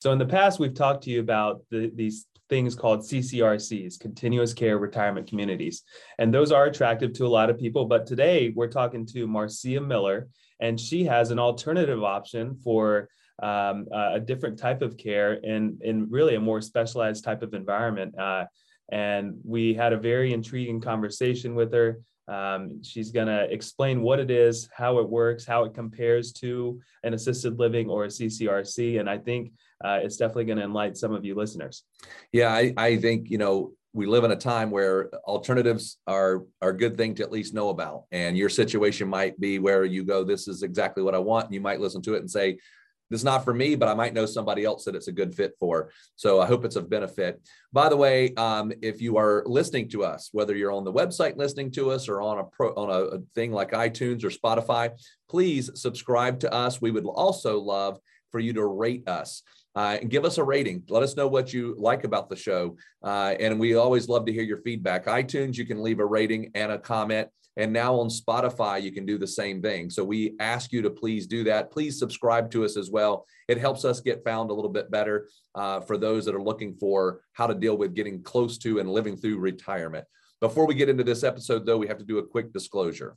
So in the past, we've talked to you about the, these things called CCRCs, continuous care retirement communities. And those are attractive to a lot of people. But today we're talking to Marcia Miller, and she has an alternative option for um, a different type of care in, in really a more specialized type of environment. Uh, and we had a very intriguing conversation with her. Um, she's going to explain what it is, how it works, how it compares to an assisted living or a CCRC. And I think uh, it's definitely going to enlighten some of you listeners. Yeah, I, I think, you know, we live in a time where alternatives are are a good thing to at least know about and your situation might be where you go this is exactly what i want and you might listen to it and say this is not for me, but I might know somebody else that it's a good fit for. So I hope it's of benefit. By the way, um, if you are listening to us, whether you're on the website listening to us or on a pro, on a, a thing like iTunes or Spotify, please subscribe to us. We would also love for you to rate us. Uh, and give us a rating. Let us know what you like about the show. Uh, and we always love to hear your feedback. iTunes, you can leave a rating and a comment. And now on Spotify, you can do the same thing. So we ask you to please do that. Please subscribe to us as well. It helps us get found a little bit better uh, for those that are looking for how to deal with getting close to and living through retirement. Before we get into this episode, though, we have to do a quick disclosure.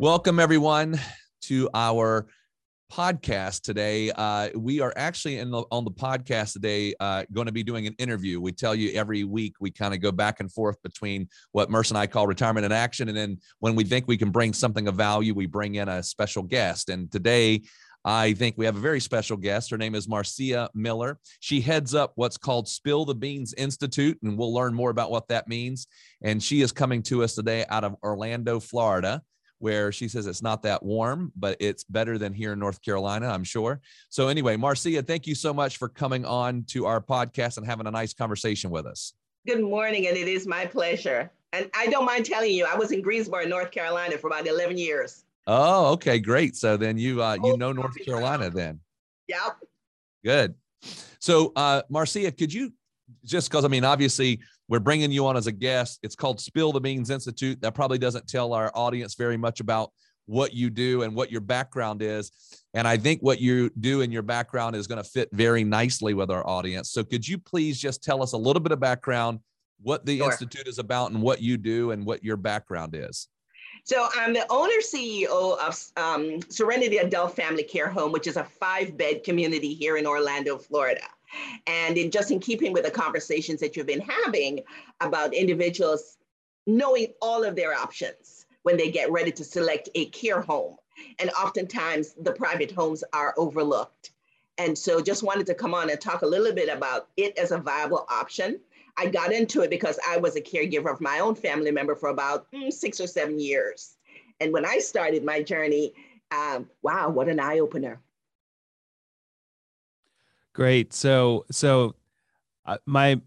Welcome, everyone, to our podcast today. Uh, we are actually in the, on the podcast today uh, going to be doing an interview. We tell you every week we kind of go back and forth between what Murs and I call retirement in action, and then when we think we can bring something of value, we bring in a special guest. And today. I think we have a very special guest. Her name is Marcia Miller. She heads up what's called Spill the Beans Institute, and we'll learn more about what that means. And she is coming to us today out of Orlando, Florida where she says it's not that warm, but it's better than here in North Carolina, I'm sure. So, anyway, Marcia, thank you so much for coming on to our podcast and having a nice conversation with us. Good morning, and it is my pleasure. And I don't mind telling you, I was in Greensboro, North Carolina for about 11 years. Oh, okay, great. So then you uh, you know North Carolina then. Yep. Good. So, uh, Marcia, could you just because I mean, obviously, we're bringing you on as a guest. It's called Spill the Beans Institute. That probably doesn't tell our audience very much about what you do and what your background is. And I think what you do in your background is going to fit very nicely with our audience. So, could you please just tell us a little bit of background, what the sure. Institute is about, and what you do and what your background is? So, I'm the owner CEO of um, Serenity Adult Family Care Home, which is a five bed community here in Orlando, Florida. And in just in keeping with the conversations that you've been having about individuals knowing all of their options when they get ready to select a care home. And oftentimes the private homes are overlooked. And so just wanted to come on and talk a little bit about it as a viable option. I got into it because I was a caregiver of my own family member for about mm, six or seven years. And when I started my journey, um, wow, what an eye opener. Great. So so uh, my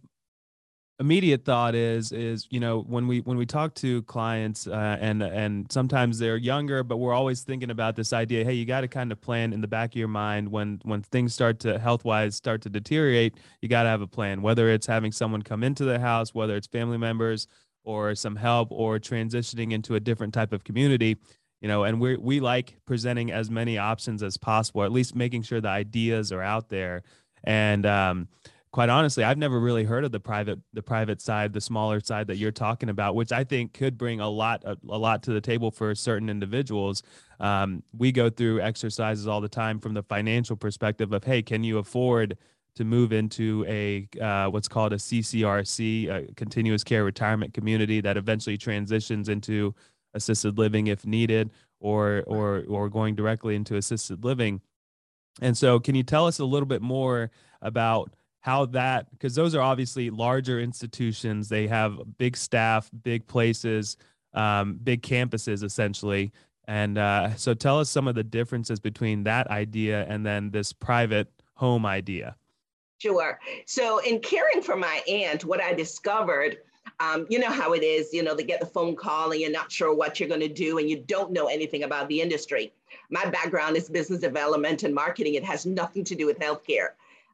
immediate thought is is you know when we when we talk to clients uh, and and sometimes they're younger but we're always thinking about this idea hey you got to kind of plan in the back of your mind when when things start to health wise start to deteriorate you got to have a plan whether it's having someone come into the house whether it's family members or some help or transitioning into a different type of community you know and we we like presenting as many options as possible at least making sure the ideas are out there and um, quite honestly i've never really heard of the private the private side the smaller side that you're talking about which i think could bring a lot a, a lot to the table for certain individuals um, we go through exercises all the time from the financial perspective of hey can you afford to move into a uh, what's called a CCRC, a continuous care retirement community that eventually transitions into assisted living if needed, or or or going directly into assisted living. And so, can you tell us a little bit more about how that? Because those are obviously larger institutions. They have big staff, big places, um, big campuses, essentially. And uh, so, tell us some of the differences between that idea and then this private home idea. Sure. So, in caring for my aunt, what I discovered, um, you know how it is, you know, they get the phone call and you're not sure what you're going to do and you don't know anything about the industry. My background is business development and marketing, it has nothing to do with healthcare.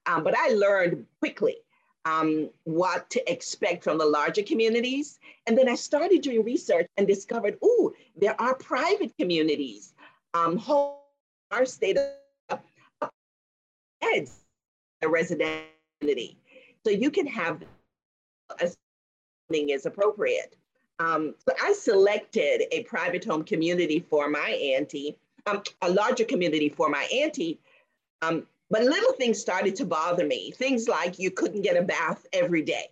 Um, but I learned quickly um, what to expect from the larger communities. And then I started doing research and discovered, oh, there are private communities, um, home, our state of heads a residentity. So you can have as is appropriate. Um, so I selected a private home community for my auntie, um, a larger community for my auntie. Um, but little things started to bother me. Things like you couldn't get a bath every day.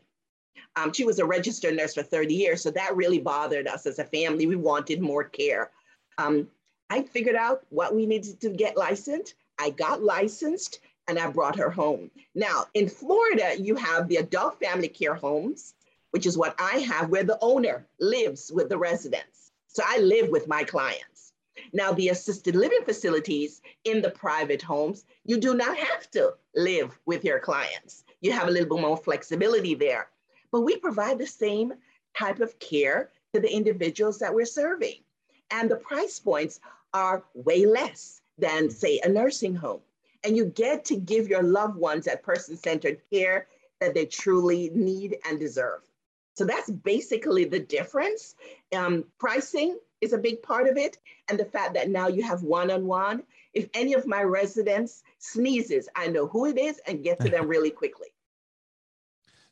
Um, she was a registered nurse for 30 years, so that really bothered us as a family. We wanted more care. Um, I figured out what we needed to get licensed. I got licensed and I brought her home. Now, in Florida, you have the adult family care homes, which is what I have, where the owner lives with the residents. So I live with my clients. Now, the assisted living facilities in the private homes, you do not have to live with your clients. You have a little bit more flexibility there. But we provide the same type of care to the individuals that we're serving. And the price points are way less than, say, a nursing home and you get to give your loved ones that person centered care that they truly need and deserve. So that's basically the difference. Um, pricing is a big part of it, and the fact that now you have one on one. If any of my residents sneezes, I know who it is and get to them really quickly.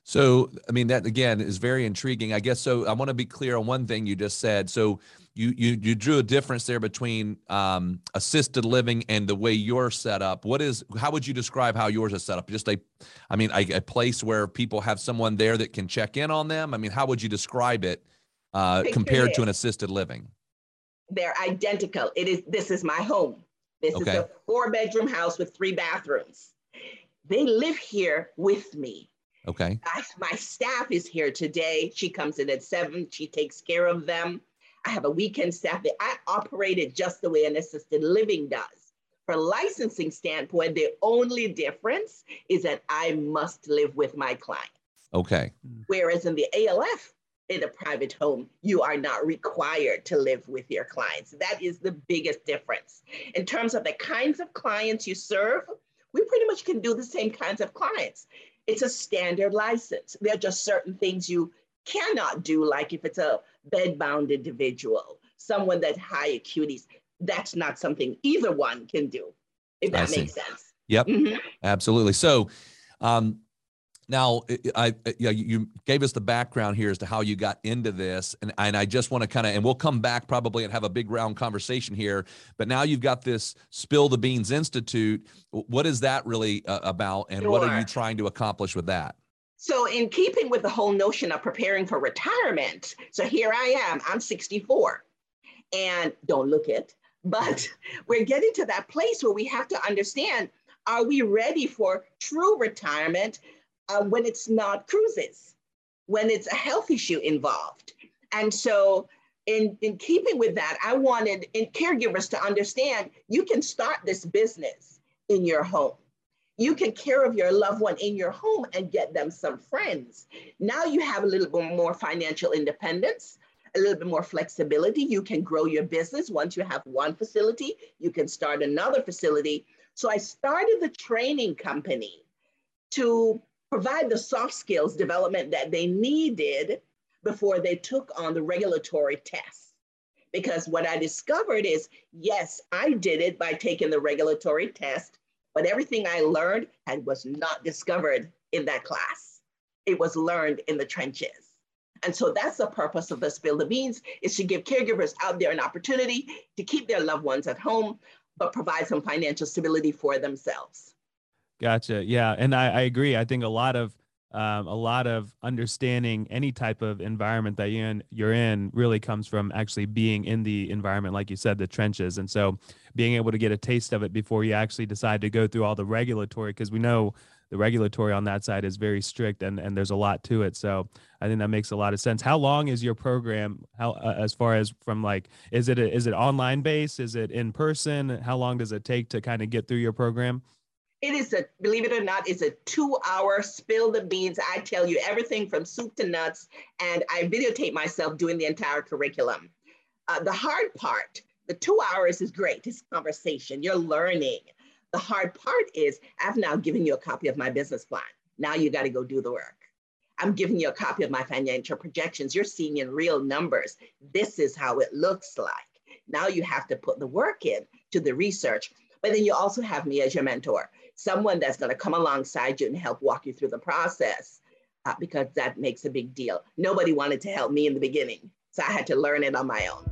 So, I mean, that again is very intriguing. I guess so. I want to be clear on one thing you just said. So, you you you drew a difference there between um, assisted living and the way you're set up. What is? How would you describe how yours is set up? Just a, I mean, a, a place where people have someone there that can check in on them. I mean, how would you describe it uh, compared to an assisted living? They're identical. It is. This is my home. This okay. is a four bedroom house with three bathrooms. They live here with me Okay. I, my staff is here today. She comes in at seven. She takes care of them. I have a weekend staff that I operate it just the way an assisted living does. For licensing standpoint, the only difference is that I must live with my clients. Okay. Hmm. Whereas in the ALF, in a private home, you are not required to live with your clients. That is the biggest difference. In terms of the kinds of clients you serve, we pretty much can do the same kinds of clients. It's a standard license. There are just certain things you cannot do, like if it's a bed-bound individual, someone that high acuities, that's not something either one can do, if that makes sense. Yep, mm-hmm. absolutely. So um, now, I, yeah, you gave us the background here as to how you got into this, and and I just want to kind of, and we'll come back probably and have a big round conversation here. But now you've got this Spill the Beans Institute. What is that really uh, about, and sure. what are you trying to accomplish with that? So, in keeping with the whole notion of preparing for retirement, so here I am. I'm 64, and don't look it, but we're getting to that place where we have to understand: Are we ready for true retirement? Uh, when it's not cruises, when it's a health issue involved. And so, in, in keeping with that, I wanted in caregivers to understand you can start this business in your home. You can care of your loved one in your home and get them some friends. Now you have a little bit more financial independence, a little bit more flexibility. You can grow your business. Once you have one facility, you can start another facility. So I started the training company to provide the soft skills development that they needed before they took on the regulatory test. Because what I discovered is yes, I did it by taking the regulatory test, but everything I learned was not discovered in that class. It was learned in the trenches. And so that's the purpose of the Spill the Beans is to give caregivers out there an opportunity to keep their loved ones at home, but provide some financial stability for themselves. Gotcha. Yeah, and I, I agree. I think a lot of um, a lot of understanding any type of environment that you're in, you're in really comes from actually being in the environment, like you said, the trenches. And so being able to get a taste of it before you actually decide to go through all the regulatory, because we know the regulatory on that side is very strict and, and there's a lot to it. So I think that makes a lot of sense. How long is your program? How, uh, as far as from like, is it, a, is it online based? Is it in person? How long does it take to kind of get through your program? It is a, believe it or not, it's a two hour spill the beans. I tell you everything from soup to nuts, and I videotape myself doing the entire curriculum. Uh, the hard part, the two hours is great. It's conversation, you're learning. The hard part is I've now given you a copy of my business plan. Now you got to go do the work. I'm giving you a copy of my financial projections. You're seeing in real numbers. This is how it looks like. Now you have to put the work in to the research. But then you also have me as your mentor someone that's going to come alongside you and help walk you through the process uh, because that makes a big deal. Nobody wanted to help me in the beginning, so I had to learn it on my own.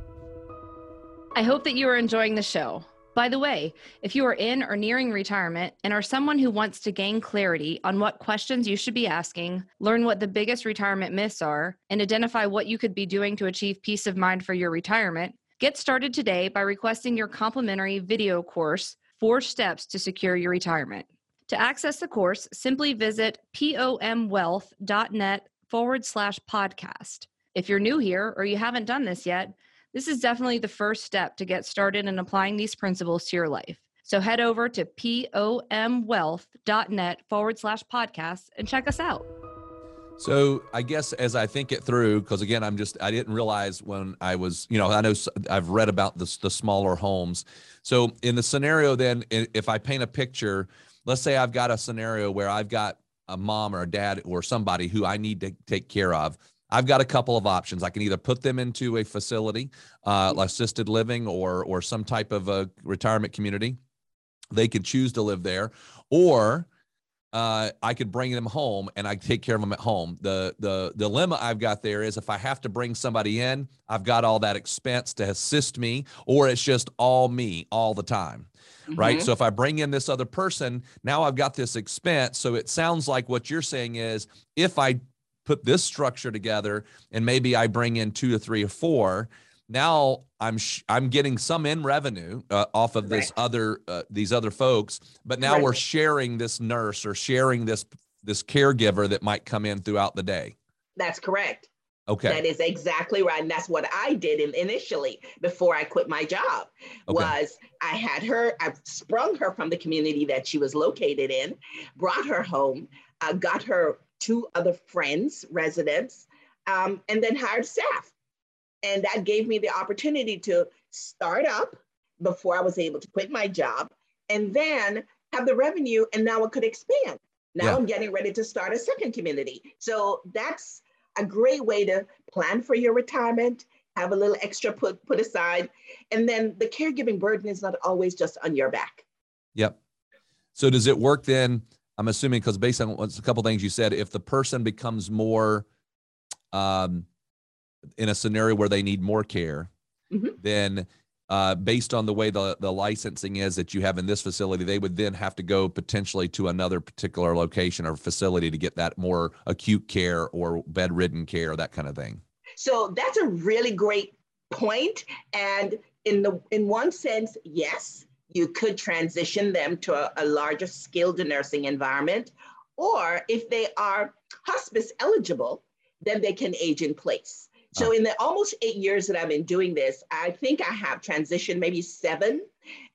I hope that you are enjoying the show. By the way, if you are in or nearing retirement and are someone who wants to gain clarity on what questions you should be asking, learn what the biggest retirement myths are, and identify what you could be doing to achieve peace of mind for your retirement, get started today by requesting your complimentary video course Four Steps to Secure Your Retirement. To access the course, simply visit pomwealth.net forward slash podcast. If you're new here or you haven't done this yet, this is definitely the first step to get started in applying these principles to your life. So head over to pomwealth.net forward slash podcast and check us out. So I guess as I think it through, because again, I'm just I didn't realize when I was, you know, I know I've read about the the smaller homes. So in the scenario, then if I paint a picture, let's say I've got a scenario where I've got a mom or a dad or somebody who I need to take care of. I've got a couple of options. I can either put them into a facility, uh, assisted living, or or some type of a retirement community. They can choose to live there, or uh, I could bring them home and I take care of them at home. The the dilemma I've got there is if I have to bring somebody in, I've got all that expense to assist me, or it's just all me all the time. Mm-hmm. Right. So if I bring in this other person, now I've got this expense. So it sounds like what you're saying is if I put this structure together and maybe I bring in two or three or four, now I'm sh- I'm getting some in revenue uh, off of this right. other uh, these other folks, but now right. we're sharing this nurse or sharing this this caregiver that might come in throughout the day. That's correct. Okay. That is exactly right. And that's what I did in, initially before I quit my job okay. was I had her, I sprung her from the community that she was located in, brought her home, uh, got her two other friends, residents, um, and then hired staff. And that gave me the opportunity to start up before I was able to quit my job and then have the revenue. And now it could expand. Now yeah. I'm getting ready to start a second community. So that's a great way to plan for your retirement, have a little extra put, put aside. And then the caregiving burden is not always just on your back. Yep. So does it work then? I'm assuming because based on what's a couple things you said, if the person becomes more um, in a scenario where they need more care, mm-hmm. then uh, based on the way the, the licensing is that you have in this facility, they would then have to go potentially to another particular location or facility to get that more acute care or bedridden care, or that kind of thing. So that's a really great point. And in the in one sense, yes, you could transition them to a, a larger skilled nursing environment. Or if they are hospice eligible, then they can age in place. So in the almost eight years that I've been doing this, I think I have transitioned maybe seven,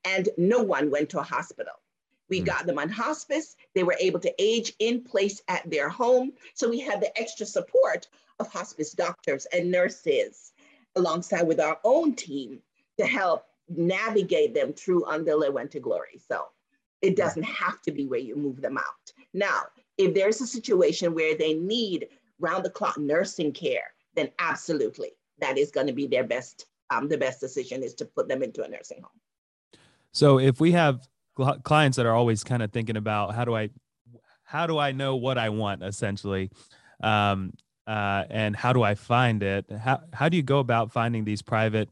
and no one went to a hospital. We mm. got them on hospice. They were able to age in place at their home. So we had the extra support of hospice doctors and nurses alongside with our own team to help navigate them through until they went to glory. So it doesn't have to be where you move them out. Now, if there's a situation where they need round the clock nursing care, then absolutely that is going to be their best um, the best decision is to put them into a nursing home. So if we have cl- clients that are always kind of thinking about how do i how do i know what i want essentially? Um, uh, and how do i find it? How, how do you go about finding these private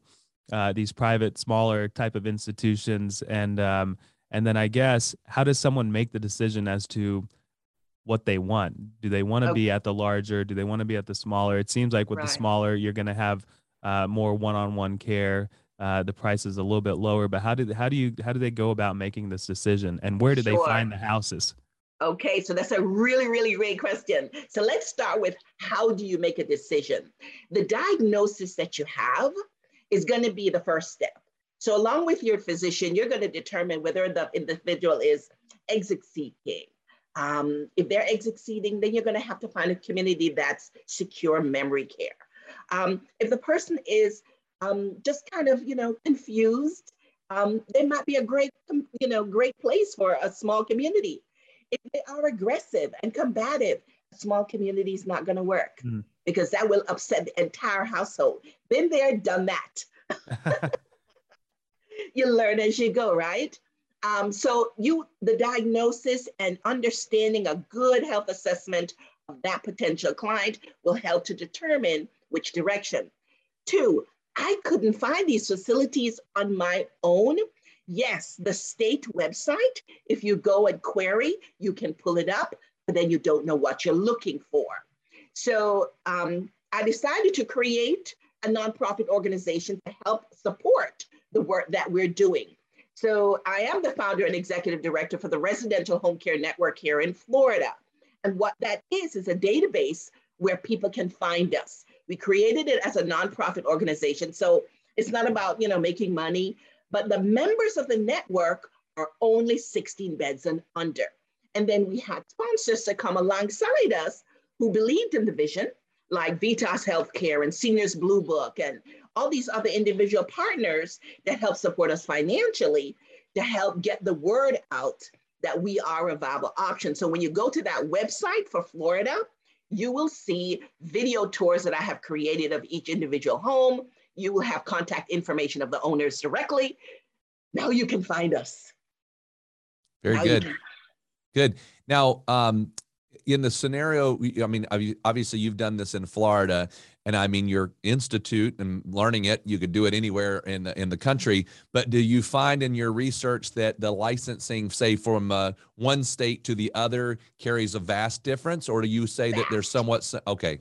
uh, these private smaller type of institutions? And um, And then I guess how does someone make the decision as to what they want? Do they want to okay. be at the larger? Do they want to be at the smaller? It seems like with right. the smaller, you're going to have uh, more one-on-one care. Uh, the price is a little bit lower, but how did how do you how do they go about making this decision, and where do sure. they find the houses? Okay, so that's a really, really great question. So let's start with how do you make a decision? The diagnosis that you have is going to be the first step. So, along with your physician, you're going to determine whether the individual is exit seeking. Um, if they're exit seeking, then you're going to have to find a community that's secure memory care. Um, if the person is um, just kind of, you know, confused, um, they might be a great, you know, great place for a small community. If they are aggressive and combative, a small community is not going to work mm. because that will upset the entire household. Been there, done that. you learn as you go, right? Um, so you, the diagnosis and understanding a good health assessment of that potential client will help to determine which direction. Two, I couldn't find these facilities on my own. Yes, the state website, if you go and query, you can pull it up, but then you don't know what you're looking for. So um, I decided to create a nonprofit organization to help support the work that we're doing. So I am the founder and executive director for the Residential Home Care Network here in Florida. And what that is, is a database where people can find us. We created it as a nonprofit organization. So it's not about, you know, making money, but the members of the network are only 16 beds and under. And then we had sponsors to come alongside us who believed in the vision, like Vitas Healthcare and Seniors Blue Book and all these other individual partners that help support us financially to help get the word out that we are a viable option. So when you go to that website for Florida, you will see video tours that I have created of each individual home. You will have contact information of the owners directly. Now you can find us. Very now good. Good. Now, um, in the scenario, I mean, obviously you've done this in Florida, and I mean your institute and learning it. You could do it anywhere in the, in the country. But do you find in your research that the licensing, say from uh, one state to the other, carries a vast difference, or do you say vast. that there's somewhat okay?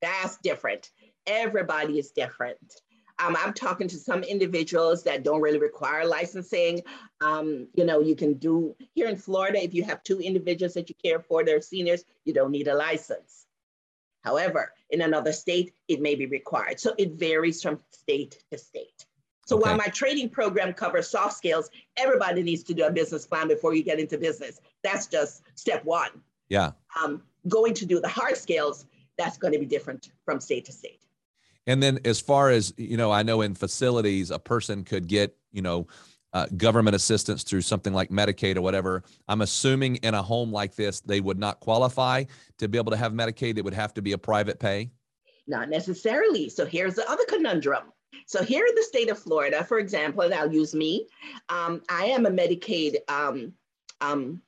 Vast different. Everybody is different. Um, I'm talking to some individuals that don't really require licensing. Um, you know, you can do here in Florida, if you have two individuals that you care for, they're seniors, you don't need a license. However, in another state, it may be required. So it varies from state to state. So okay. while my training program covers soft skills, everybody needs to do a business plan before you get into business. That's just step one. Yeah. Um, going to do the hard skills, that's going to be different from state to state. And then as far as, you know, I know in facilities, a person could get, you know, uh, government assistance through something like Medicaid or whatever. I'm assuming in a home like this, they would not qualify to be able to have Medicaid. It would have to be a private pay. Not necessarily. So here's the other conundrum. So here in the state of Florida, for example, and I'll use me, um, I am a Medicaid um, um,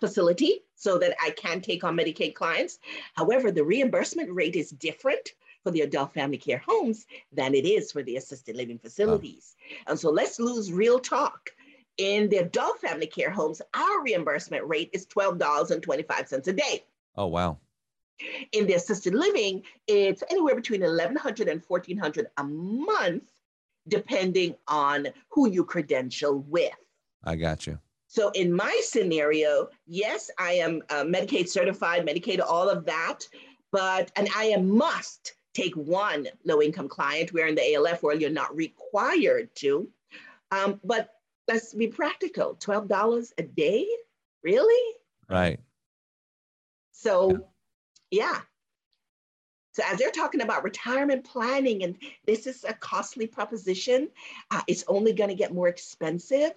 facility so that I can take on Medicaid clients. However, the reimbursement rate is different for the adult family care homes than it is for the assisted living facilities. And so let's lose real talk. In the adult family care homes, our reimbursement rate is $12.25 a day. Oh, wow. In the assisted living, it's anywhere between 1100 and 1400 a month, depending on who you credential with. I got you. So in my scenario, yes, I am uh, Medicaid certified, Medicaid, all of that, but, and I am must take one low income client, where in the ALF world you're not required to. Um, but let's be practical $12 a day? Really? Right. So, yeah. yeah. So, as they're talking about retirement planning, and this is a costly proposition, uh, it's only going to get more expensive.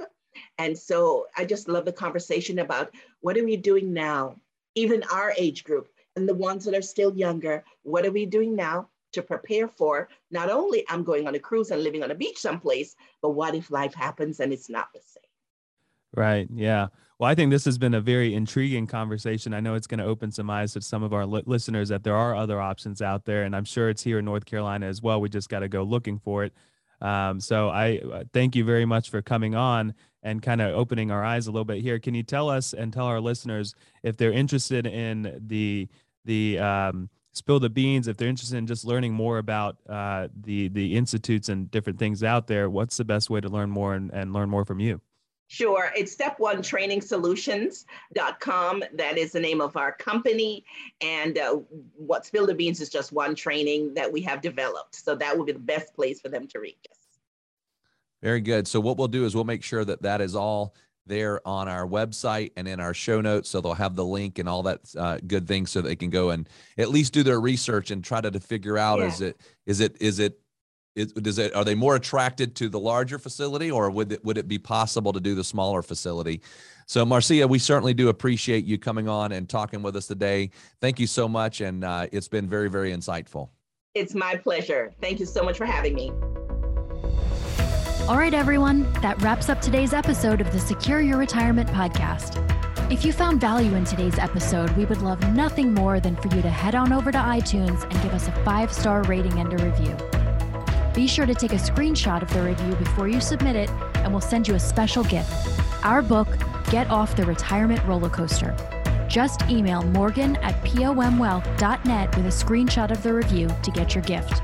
And so, I just love the conversation about what are we doing now? Even our age group, and the ones that are still younger, what are we doing now to prepare for not only I'm going on a cruise and living on a beach someplace, but what if life happens and it's not the same? Right. Yeah. Well, I think this has been a very intriguing conversation. I know it's going to open some eyes to some of our li- listeners that there are other options out there, and I'm sure it's here in North Carolina as well. We just got to go looking for it. Um, so I uh, thank you very much for coming on and kind of opening our eyes a little bit here. Can you tell us and tell our listeners if they're interested in the the um, spill the beans if they're interested in just learning more about uh, the the institutes and different things out there what's the best way to learn more and, and learn more from you Sure. It's step one training solutions.com. That is the name of our company. And uh, what Spill the Beans is just one training that we have developed. So that would be the best place for them to reach us. Very good. So what we'll do is we'll make sure that that is all there on our website and in our show notes. So they'll have the link and all that uh, good things so they can go and at least do their research and try to, to figure out yeah. is it is it is it is, does it are they more attracted to the larger facility or would it would it be possible to do the smaller facility so marcia we certainly do appreciate you coming on and talking with us today thank you so much and uh, it's been very very insightful it's my pleasure thank you so much for having me all right everyone that wraps up today's episode of the secure your retirement podcast if you found value in today's episode, we would love nothing more than for you to head on over to iTunes and give us a five star rating and a review. Be sure to take a screenshot of the review before you submit it, and we'll send you a special gift our book, Get Off the Retirement Roller Coaster. Just email morgan at pomwealth.net with a screenshot of the review to get your gift.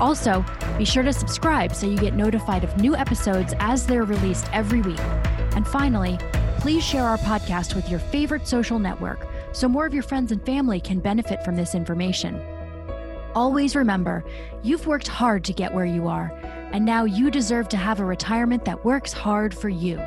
Also, be sure to subscribe so you get notified of new episodes as they're released every week. And finally, please share our podcast with your favorite social network so more of your friends and family can benefit from this information. Always remember, you've worked hard to get where you are, and now you deserve to have a retirement that works hard for you.